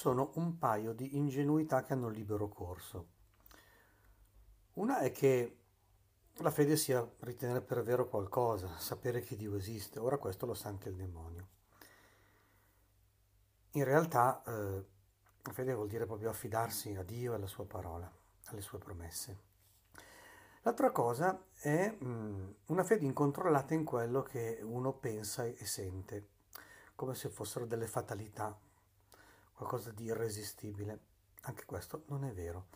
sono un paio di ingenuità che hanno libero corso. Una è che la fede sia ritenere per vero qualcosa, sapere che Dio esiste. Ora questo lo sa anche il demonio. In realtà eh, la fede vuol dire proprio affidarsi a Dio e alla sua parola, alle sue promesse. L'altra cosa è mh, mm, una fede incontrollata in quello che uno pensa e sente, come se fossero delle fatalità, qualcosa di irresistibile. Anche questo non è vero.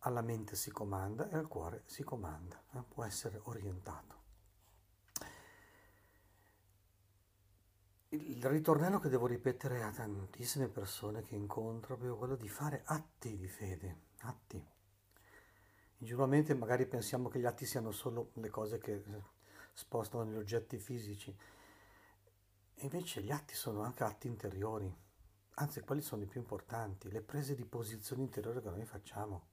Alla mente si comanda e al cuore si comanda, eh? può essere orientato. Il ritornello che devo ripetere a tantissime persone che incontro è proprio quello di fare atti di fede, atti. Ingenuamente magari pensiamo che gli atti siano solo le cose che spostano gli oggetti fisici, e invece gli atti sono anche atti interiori, anzi quelli sono i più importanti, le prese di posizione interiore che noi facciamo.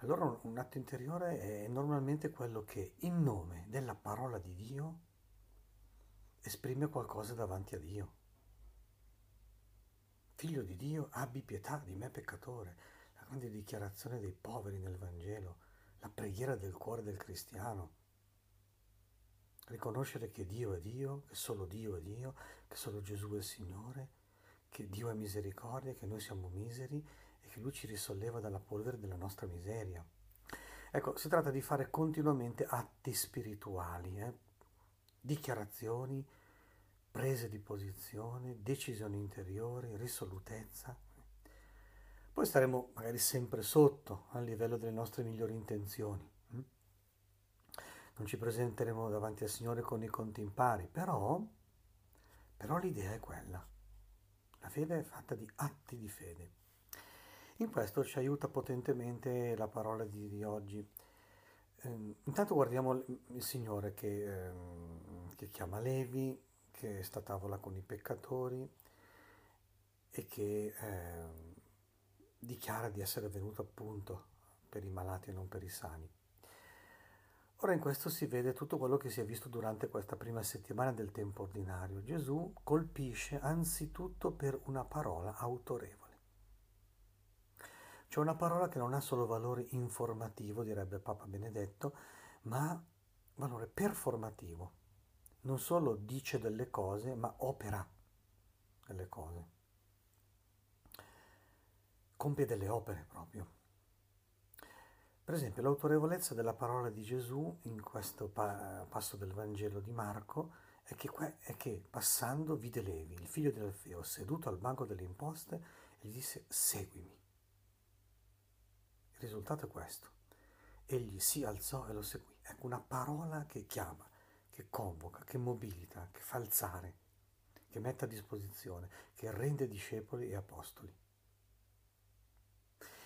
Allora un atto interiore è normalmente quello che in nome della parola di Dio esprime qualcosa davanti a Dio. Figlio di Dio, abbi pietà di me peccatore, la grande dichiarazione dei poveri nel Vangelo, la preghiera del cuore del cristiano. Riconoscere che Dio è Dio, che solo Dio è Dio, che solo Gesù è Signore, che Dio è misericordia, che noi siamo miseri e che Lui ci risolleva dalla polvere della nostra miseria. Ecco, si tratta di fare continuamente atti spirituali, eh? dichiarazioni, prese di posizione, decisioni interiori, risolutezza. Poi staremo magari sempre sotto a livello delle nostre migliori intenzioni. Hm? Non ci presenteremo davanti al Signore con i conti in pari, però, però l'idea è quella. La fede è fatta di atti di fede. In questo ci aiuta potentemente la parola di, di oggi. Eh, intanto guardiamo il Signore che, eh, che, chiama Levi, che sta a tavola con i peccatori e che eh, dichiara di essere venuto appunto per i malati e non per i sani. Ora in questo si vede tutto quello che si è visto durante questa prima settimana del tempo ordinario. Gesù colpisce anzitutto per una parola autorevole. C'è una parola che non ha solo valore informativo, direbbe Papa Benedetto, ma valore performativo. Non solo dice delle cose, ma opera delle cose. Compie delle opere proprio. Per esempio, l'autorevolezza della parola di Gesù in questo pa- passo del Vangelo di Marco è che, è che, passando vide Levi, il figlio di Alfeo, seduto al banco delle imposte e gli disse seguimi. Il risultato è questo. Egli si alzò e lo seguì. Ecco una parola che chiama, che convoca, che mobilita, che fa alzare, che mette a disposizione, che rende discepoli e apostoli.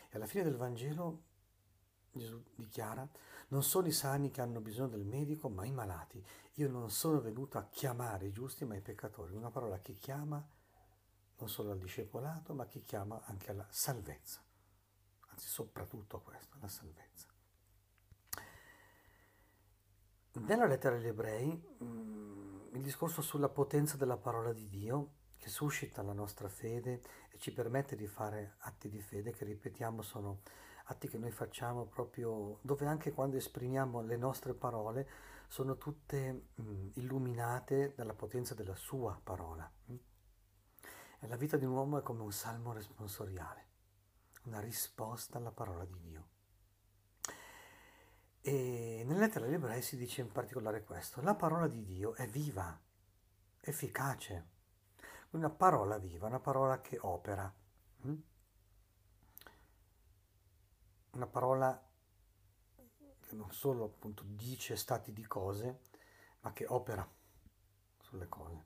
E alla fine del Vangelo Gesù dichiara, non sono i sani che hanno bisogno del medico, ma i malati. Io non sono venuto a chiamare i giusti, ma i peccatori. Una parola che chiama non solo al discepolato, ma che chiama anche alla salvezza anzi soprattutto questo, la salvezza. Nella lettera agli ebrei mm, il discorso sulla potenza della parola di Dio che suscita la nostra fede e ci permette di fare atti di fede che ripetiamo sono atti che noi facciamo proprio dove anche quando esprimiamo le nostre parole sono tutte mh, mm, illuminate dalla potenza della sua parola. E la vita di un uomo è come un salmo responsoriale una risposta alla parola di Dio. E nella lettera agli ebrei si dice in particolare questo, la parola di Dio è viva, efficace, una parola viva, una parola che opera, hm? Una parola che non solo appunto dice stati di cose, ma che opera sulle cose.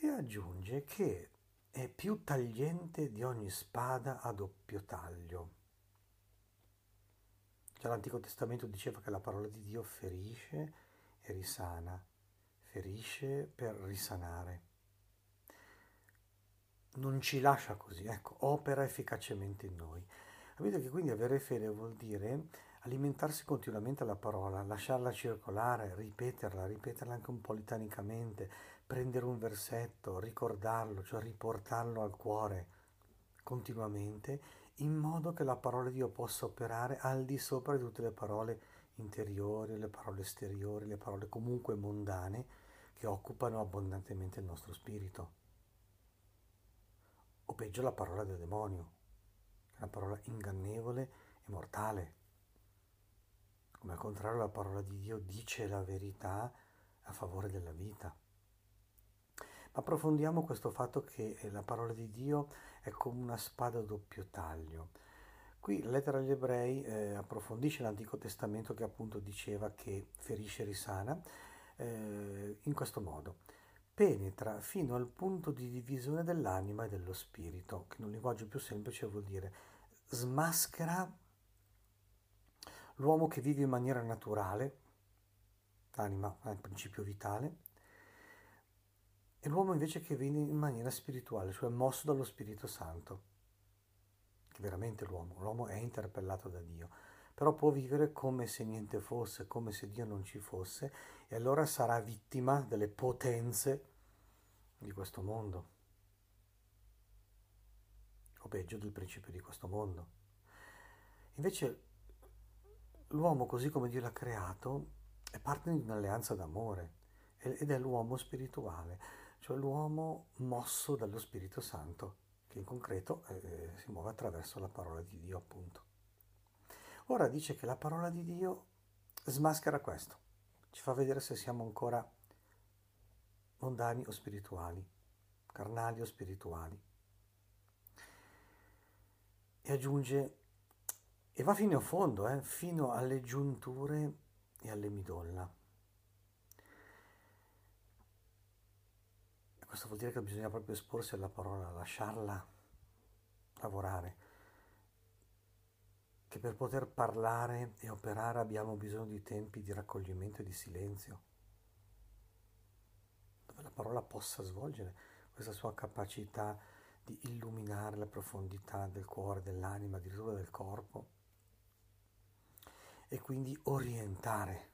E aggiunge che è più tagliente di ogni spada a doppio taglio. Già l'Antico Testamento diceva che la parola di Dio ferisce e risana, ferisce per risanare. Non ci lascia così, ecco, opera efficacemente in noi. Capite che quindi avere fede vuol dire alimentarsi continuamente alla parola, lasciarla circolare, ripeterla, ripeterla anche un po' litanicamente, prendere un versetto, ricordarlo, cioè riportarlo al cuore continuamente, in modo che la parola di Dio possa operare al di sopra di tutte le parole interiori, le parole esteriori, le parole comunque mondane che occupano abbondantemente il nostro spirito. O peggio la parola del demonio, una parola ingannevole e mortale. Come al contrario la parola di Dio dice la verità a favore della vita. Approfondiamo questo fatto che la parola di Dio è come una spada a doppio taglio. Qui la lettera agli ebrei eh, approfondisce l'Antico Testamento che appunto diceva che ferisce e risana eh, in questo modo. Penetra fino al punto di divisione dell'anima e dello spirito, che in un linguaggio più semplice vuol dire smaschera l'uomo che vive in maniera naturale, l'anima è il principio vitale, e l'uomo invece che vive in maniera spirituale, cioè mosso dallo Spirito Santo, che veramente l'uomo, l'uomo è interpellato da Dio, però può vivere come se niente fosse, come se Dio non ci fosse, e allora sarà vittima delle potenze di questo mondo, o peggio del principio di questo mondo. Invece l'uomo, così come Dio l'ha creato, è parte di un'alleanza d'amore ed è l'uomo spirituale cioè l'uomo mosso dallo Spirito Santo, che in concreto eh, si muove attraverso la parola di Dio, appunto. Ora dice che la parola di Dio smaschera questo, ci fa vedere se siamo ancora mondani o spirituali, carnali o spirituali. E aggiunge, e va fino a fondo, eh, fino alle giunture e alle midolla. Questo vuol dire che bisogna proprio esporsi alla parola, lasciarla lavorare. Che per poter parlare e operare abbiamo bisogno di tempi di raccoglimento e di silenzio, dove la parola possa svolgere questa sua capacità di illuminare la profondità del cuore, dell'anima, addirittura del corpo e quindi orientare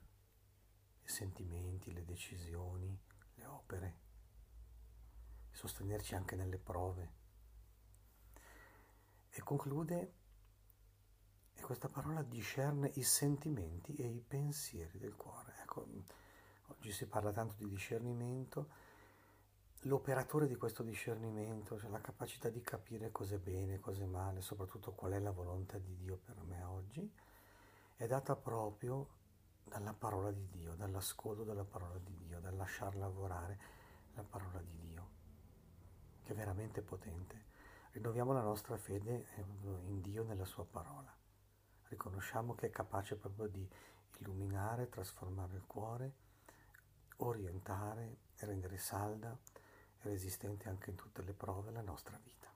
i sentimenti, le decisioni, le opere sostenerci anche nelle prove. E conclude, questa parola discerne i sentimenti e i pensieri del cuore. Ecco, oggi si parla tanto di discernimento, l'operatore di questo discernimento, cioè la capacità di capire cosa è bene, cosa è male, soprattutto qual è la volontà di Dio per me oggi, è data proprio dalla parola di Dio, dall'ascolto della parola di Dio, dal lasciar lavorare la parola di Dio che è veramente potente. Rinnoviamo la nostra fede in Dio nella sua parola. Riconosciamo che è capace proprio di illuminare, trasformare il cuore, orientare e rendere salda e resistente anche in tutte le prove la nostra vita.